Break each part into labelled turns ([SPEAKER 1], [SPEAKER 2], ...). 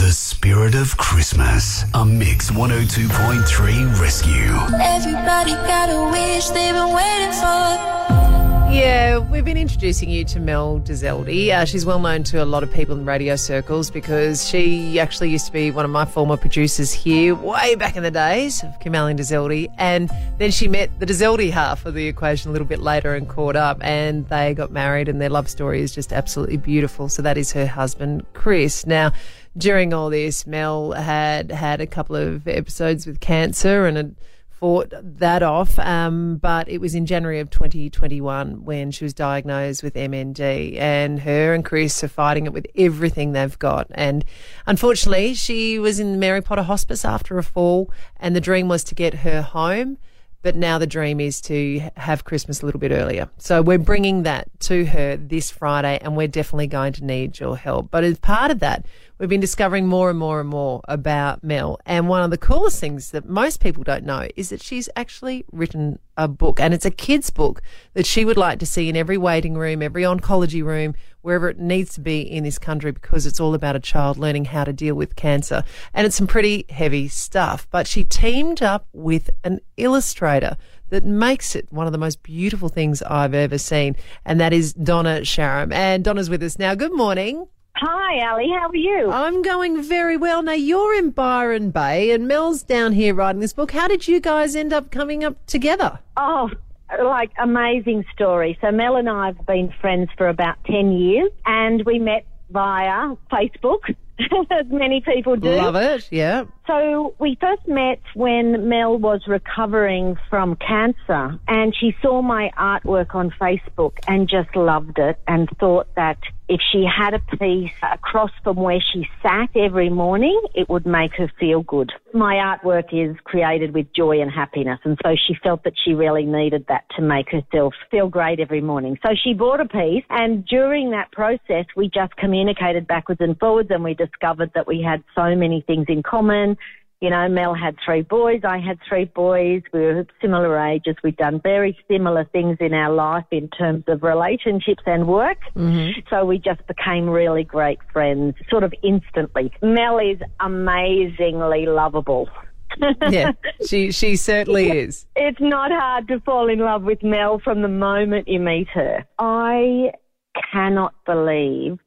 [SPEAKER 1] The Spirit of Christmas. A Mix 102.3 Rescue.
[SPEAKER 2] Everybody got a wish they've been waiting for.
[SPEAKER 3] Yeah, we've been introducing you to Mel Dzelde. Uh, she's well known to a lot of people in radio circles because she actually used to be one of my former producers here way back in the days of Kim Allen Dzelde. And then she met the Dzelde half of the equation a little bit later and caught up and they got married and their love story is just absolutely beautiful. So that is her husband, Chris. Now, during all this, Mel had had a couple of episodes with cancer and had fought that off. Um, but it was in January of 2021 when she was diagnosed with MND, and her and Chris are fighting it with everything they've got. And unfortunately, she was in Mary Potter Hospice after a fall, and the dream was to get her home. But now the dream is to have Christmas a little bit earlier. So we're bringing that to her this Friday, and we're definitely going to need your help. But as part of that, we've been discovering more and more and more about Mel. And one of the coolest things that most people don't know is that she's actually written a book, and it's a kid's book that she would like to see in every waiting room, every oncology room, wherever it needs to be in this country because it's all about a child learning how to deal with cancer. And it's some pretty heavy stuff. But she teamed up with an illustrator that makes it one of the most beautiful things I've ever seen, and that is Donna Sharam. And Donna's with us now. Good morning.
[SPEAKER 4] Hi, Ali. How are you?
[SPEAKER 3] I'm going very well. Now, you're in Byron Bay and Mel's down here writing this book. How did you guys end up coming up together?
[SPEAKER 4] Oh, like amazing story. So Mel and I have been friends for about 10 years and we met via Facebook, as many people do.
[SPEAKER 3] Love it. Yeah.
[SPEAKER 4] So we first met when Mel was recovering from cancer and she saw my artwork on Facebook and just loved it and thought that if she had a piece across from where she sat every morning, it would make her feel good. My artwork is created with joy and happiness and so she felt that she really needed that to make herself feel great every morning. So she bought a piece and during that process we just communicated backwards and forwards and we discovered that we had so many things in common you know, Mel had three boys, I had three boys. We were similar ages. We'd done very similar things in our life in terms of relationships and work. Mm-hmm. So we just became really great friends, sort of instantly. Mel is amazingly lovable.
[SPEAKER 3] yeah, she she certainly is.
[SPEAKER 4] It's not hard to fall in love with Mel from the moment you meet her. I cannot believe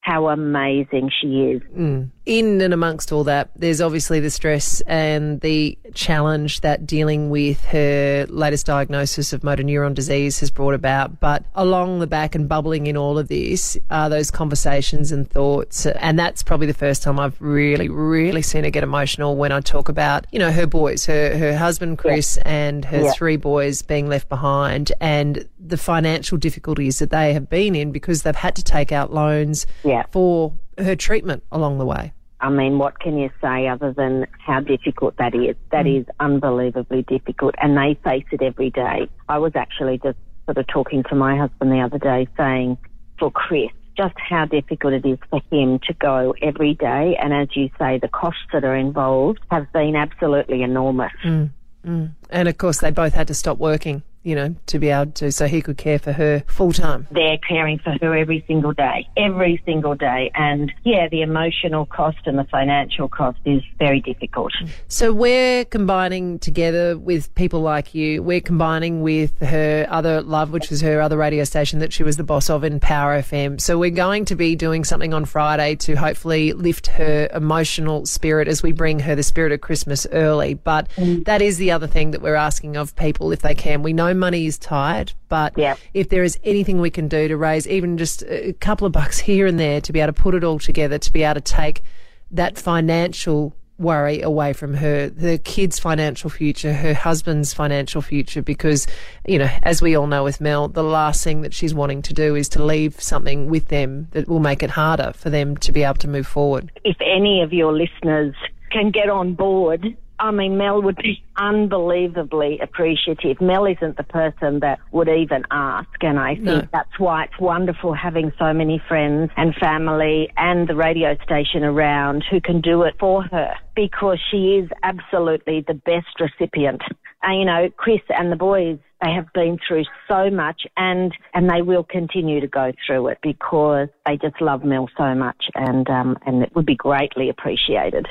[SPEAKER 4] how amazing she is.
[SPEAKER 3] Mm. In and amongst all that, there's obviously the stress and the challenge that dealing with her latest diagnosis of motor neuron disease has brought about. But along the back and bubbling in all of this are those conversations and thoughts. And that's probably the first time I've really, really seen her get emotional when I talk about, you know, her boys, her, her husband, Chris, yeah. and her yeah. three boys being left behind and the financial difficulties that they have been in because they've had to take out loans yeah. for her treatment along the way.
[SPEAKER 4] I mean, what can you say other than how difficult that is? That mm. is unbelievably difficult, and they face it every day. I was actually just sort of talking to my husband the other day saying, for Chris, just how difficult it is for him to go every day. And as you say, the costs that are involved have been absolutely enormous.
[SPEAKER 3] Mm. Mm. And of course, they both had to stop working you know, to be able to, so he could care for her full time.
[SPEAKER 4] They're caring for her every single day, every single day. And yeah, the emotional cost and the financial cost is very difficult.
[SPEAKER 3] So we're combining together with people like you. We're combining with her other love, which was her other radio station that she was the boss of in Power FM. So we're going to be doing something on Friday to hopefully lift her emotional spirit as we bring her the spirit of Christmas early. But mm. that is the other thing that we're asking of people if they can. We know money is tight, but yep. if there is anything we can do to raise even just a couple of bucks here and there to be able to put it all together, to be able to take that financial worry away from her, her kids' financial future, her husband's financial future, because, you know, as we all know with Mel, the last thing that she's wanting to do is to leave something with them that will make it harder for them to be able to move forward.
[SPEAKER 4] If any of your listeners can get on board I mean, Mel would be unbelievably appreciative. Mel isn't the person that would even ask, and I think no. that's why it's wonderful having so many friends and family and the radio station around who can do it for her because she is absolutely the best recipient. And, you know, Chris and the boys they have been through so much and, and they will continue to go through it because they just love Mel so much and, um, and it would be greatly appreciated.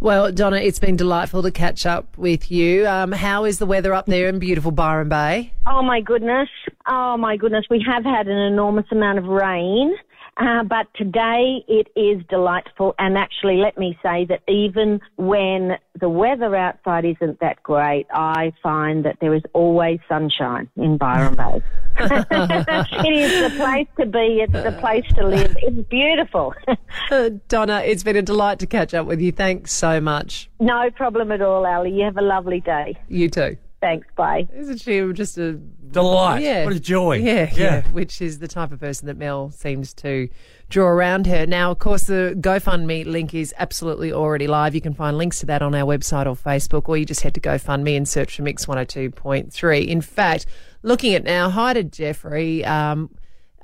[SPEAKER 3] Well, Donna, it's been delightful to catch up with you. Um, how is the weather up there in beautiful Byron Bay?
[SPEAKER 4] Oh my goodness. Oh my goodness. We have had an enormous amount of rain. Uh, but today it is delightful, and actually, let me say that even when the weather outside isn't that great, I find that there is always sunshine in Byron Bay. it is the place to be. It's the place to live. It's beautiful.
[SPEAKER 3] Uh, Donna, it's been a delight to catch up with you. Thanks so much.
[SPEAKER 4] no problem at all, Ali. You have a lovely day.
[SPEAKER 3] You too.
[SPEAKER 4] Thanks. Bye.
[SPEAKER 3] Isn't she just a
[SPEAKER 5] Delight.
[SPEAKER 3] Yeah.
[SPEAKER 5] What a joy.
[SPEAKER 3] Yeah, yeah, Which is the type of person that Mel seems to draw around her. Now, of course, the GoFundMe link is absolutely already live. You can find links to that on our website or Facebook, or you just head to GoFundMe and search for Mix 102.3. In fact, looking at now, hi to Jeffrey. Um,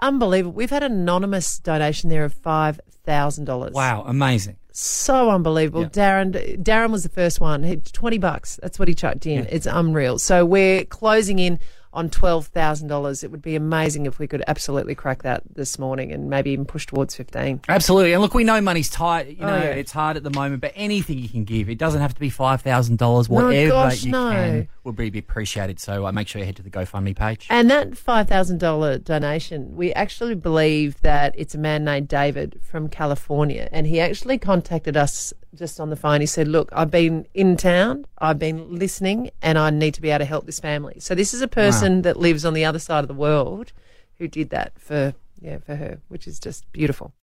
[SPEAKER 3] unbelievable. We've had an anonymous donation there of $5,000.
[SPEAKER 5] Wow, amazing.
[SPEAKER 3] So unbelievable.
[SPEAKER 5] Yeah.
[SPEAKER 3] Darren Darren was the first one. He, 20 bucks. That's what he chucked in. It's unreal. So we're closing in on $12,000. It would be amazing if we could absolutely crack that this morning and maybe even push towards 15.
[SPEAKER 5] Absolutely. And look, we know money's tight. You know,
[SPEAKER 3] yeah.
[SPEAKER 5] it's hard at the moment, but anything you can give, it doesn't have to be $5,000. Whatever
[SPEAKER 3] gosh,
[SPEAKER 5] you
[SPEAKER 3] no.
[SPEAKER 5] can will be appreciated. So uh, make sure you head to the GoFundMe page.
[SPEAKER 3] And that $5,000 donation, we actually believe that it's a man named David from California. And he actually contacted us just on the phone. He said, Look, I've been in town, I've been listening, and I need to be able to help this family. So this is a person that lives on the other side of the world who did that for, yeah, for her, which is just beautiful.